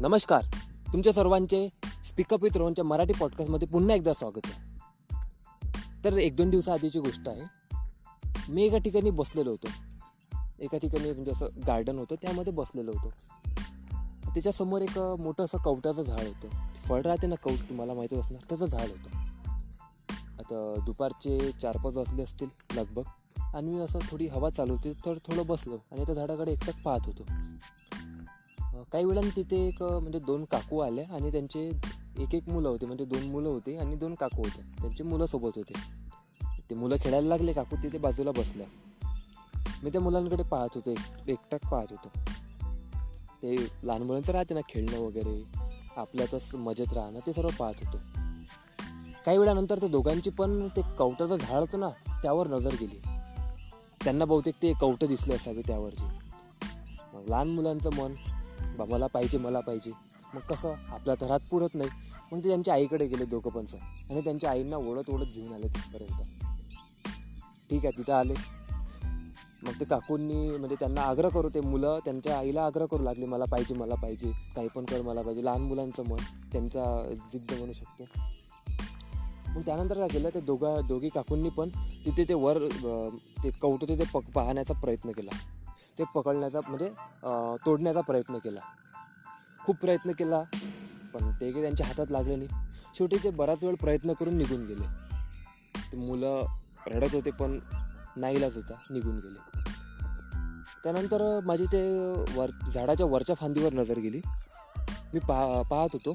नमस्कार. तुमच्या सर्वांचे स्पीकअप विथ रोहनच्या मराठी पॉडकास्टमध्ये पुन्हा एकदा स्वागत आहे. तर एक दोन दिवसाआधीची गोष्ट आहे. मी एका ठिकाणी बसलेलो होतो. एका ठिकाणी म्हणजे असं गार्डन होतं त्यामध्ये बसलेलो होतो. त्याच्यासमोर एक मोठं असं कवटाचं झाड होतं. फळ राहते ना कवट तुम्हाला माहितीच असणार त्याचं झाड होतं. आता दुपारचे चार पाच वाजले असतील लगभग. आणि मी असं थोडी हवा चालू होती तर थोडं बसलो. आणि त्या झाडाकडे एकटाच पाहत होतो. काही वेळानं तिथे एक म्हणजे दोन काकू आले आणि त्यांचे एक एक मुलं होते म्हणजे दोन मुलं होते आणि दोन काकू होते. त्यांचे मुलं सोबत होते. ते मुलं खेळायला लागले काकू तिथे बाजूला बसल्या. मी त्या मुलांकडे पाहत होतो एकटाक पाहत होतो. ते लहान मुलांचं राहते ना खेळणं वगैरे. आपल्यातच मजेत राहणं ते सर्व पाहत होतो. काही वेळानंतर ते दोघांची पण ते कवटाचं झाड होतं ना त्यावर नजर गेली. त्यांना बहुतेक ते कवटं दिसले असावे त्यावरची. मग लहान मुलांचं मन बा मला पाहिजे मला पाहिजे. मग कसं? आपल्या तर हात पुरत नाही. मग ते त्यांच्या आईकडे गेले दोघं पण सर. आणि त्यांच्या आईंना ओढत ओढत घेऊन आले तिथपर्यंत. ठीक आहे तिथं आले. मग ते काकूंनी म्हणजे त्यांना आग्रह करू ते मुलं त्यांच्या आईला आग्रह करू लागले मला पाहिजे मला पाहिजे. काही पण कर मला पाहिजे. लहान मुलांचं मन त्यांचा जिद्द म्हणू शकतो. मग त्यानंतर काय केलं ते दोघा दोघी काकूंनी पण तिथे ते वर ते कवटं तिथे पक पाहण्याचा प्रयत्न केला. ते पकडण्याचा म्हणजे तोडण्याचा प्रयत्न केला. खूप प्रयत्न केला पण ते काही त्यांच्या हातात लागले नाही. शेवटी ते बराच वेळ प्रयत्न करून निघून गेले. ते मुलं रडत होते पण नाईलाच होता निघून गेले. त्यानंतर माझी ते वर झाडाच्या वरच्या फांदीवर नजर गेली. मी पा पाहत होतो.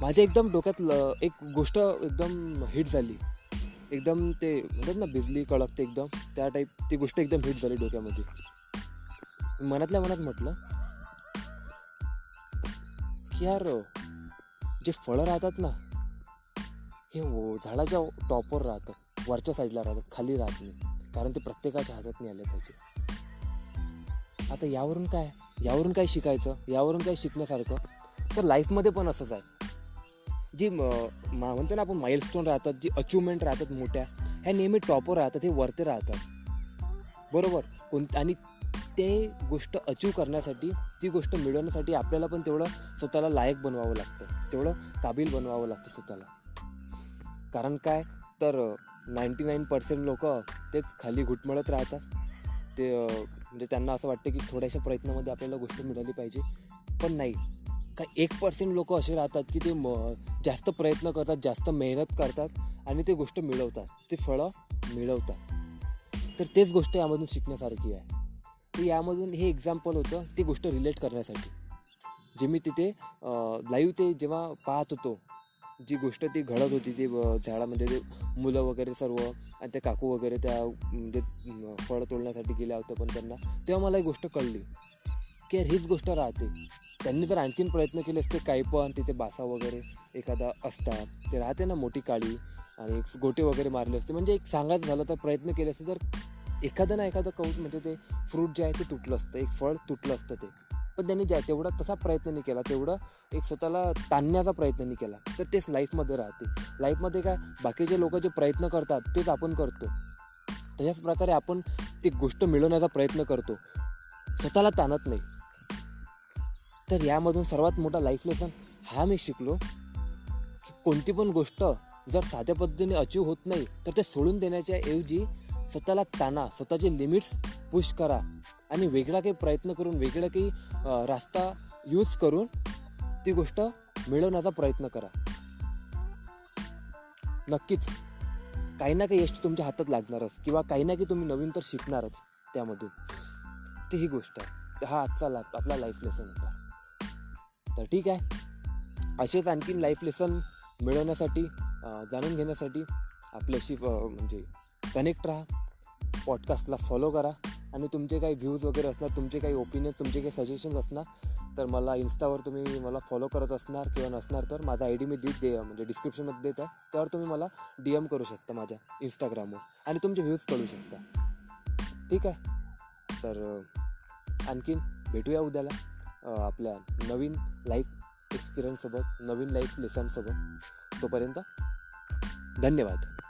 माझ्या एकदम डोक्यात एक गोष्ट एकदम हिट झाली. एकदम ते म्हणतात ना बिजली कळकते एकदम. त्या टाईप ती गोष्ट एकदम हिट झाली डोक्यामध्ये. मनातल्या मनात म्हटलं की यार जे फळं राहतात ना हे झाडाच्या टॉपवर राहतं. वरच्या साईडला राहतात खाली राहत नाही. कारण ते प्रत्येकाच्या हातात नाही आले पाहिजे. आता यावरून काय? यावरून काय शिकायचं? यावरून काय शिकण्यासारखं? तर लाईफमध्ये पण असंच आहे. जी म्हणतो ना आपण माइलस्टोन राहतात जी अचिव्हमेंट राहतात मोठ्या ह्या नेहमी टॉपर राहतात हे वरते राहतात. बरोबर? कोण आणि ते गोष्ट अचीव करण्यासाठी ती गोष्ट मिळवण्यासाठी आपल्याला पण तेवढं स्वतःला लायक बनवावं लागतं. तेवढं काबिल बनवावं लागतं स्वतःला. कारण काय? तर नाईंटी नाईन पर्सेंट लोक तेच खाली घुटमळत राहतात. ते म्हणजे त्यांना असं वाटतं की थोड्याशा प्रयत्नामध्ये आपल्याला गोष्ट मिळाली पाहिजे. पण नाही. का एक पर्सेंट लोक असे राहतात की ते म जास्त प्रयत्न करतात जास्त मेहनत करतात आणि ते गोष्ट मिळवतात. ते फळं मिळवतात. तर तेच गोष्ट यामधून शिकण्यासारखी आहे. तर यामधून हे एक्झाम्पल होतं ती गोष्ट रिलेट करण्यासाठी. जे मी तिथे लाईव्ह ते जेव्हा पाहत होतो जी गोष्ट ती घडत होती ते झाडामध्ये ते मुलं वगैरे सर्व आणि त्या काकू वगैरे त्या म्हणजे फळं तोडण्यासाठी गेल्या होत्या पण त्यांना तेव्हा मला एक गोष्ट कळली की हीच गोष्ट राहते. त्यांनी जर आणखीन प्रयत्न केले असते काही पण तिथे बासा वगैरे एखादा असतात ते राहते ना मोठी काळी आणि गोटे वगैरे मारले असते. म्हणजे एक सांगायचं झालं तर प्रयत्न केले असते जर एखादं ना एखादं कौट म्हणजे ते फ्रूट जे आहे ते तुटलं असतं एक फळ तुटलं असतं ते. पण त्यांनी ज्या तेवढा तसा प्रयत्न नाही केला तेवढं एक स्वतःला ताणण्याचा प्रयत्न नाही केला. तर तेच लाईफमध्ये राहते. लाईफमध्ये काय बाकीचे लोक जे प्रयत्न करतात तेच आपण करतो. तशाच प्रकारे आपण ती गोष्ट मिळवण्याचा प्रयत्न करतो. स्वतःला ताणत नाही. तर यामधून सर्वात मोठा लाईफ लेसन हा मी शिकलो. की कोणती पण गोष्ट जर साध्या पद्धतीने अचीव होत नाही तर ते सोडून देण्याच्या ऐवजी स्वतःला ताना स्वतःचे लिमिट्स पुश करा आणि वेगळा काही प्रयत्न करून वेगळा काही रास्ता यूज करून ती गोष्ट मिळवण्याचा प्रयत्न करा. नक्कीच काही ना काही यश तुमच्या हातात लागणारच किंवा काही ना काही तुम्ही नवीन तर शिकणारच त्यामधून. ती ही गोष्ट आहे. हा आजचा ला आपला लाईफ लेसन होता. तर ठीक आहे. असेच आणखीन लाईफ लेसन मिळवण्यासाठी जाणून घेण्यासाठी आपल्याशी म्हणजे कनेक्ट राहा. पॉडकास्टला फॉलो करा. आणि तुमचे काही व्ह्यूज वगैरे असणार तुमचे काही ओपिनियन तुमचे काही सजेशन्स असणार तर मला इन्स्टावर तुम्ही मला फॉलो करत असणार किंवा नसणार तर माझा आय डी मी देत दे म्हणजे डिस्क्रिप्शनमध्ये देत आहे. त्यावर तुम्ही मला डी एम करू शकता माझ्या इंस्टाग्रामवर आणि तुमचे व्ह्यूज कळू शकता. ठीक आहे. तर आणखीन भेटूया उद्याला. आपल्या नवीन लाईफ एक्सपिरियन्ससोबत नवीन लाईफ लेसनसोबत तोपर्यंत धन्यवाद.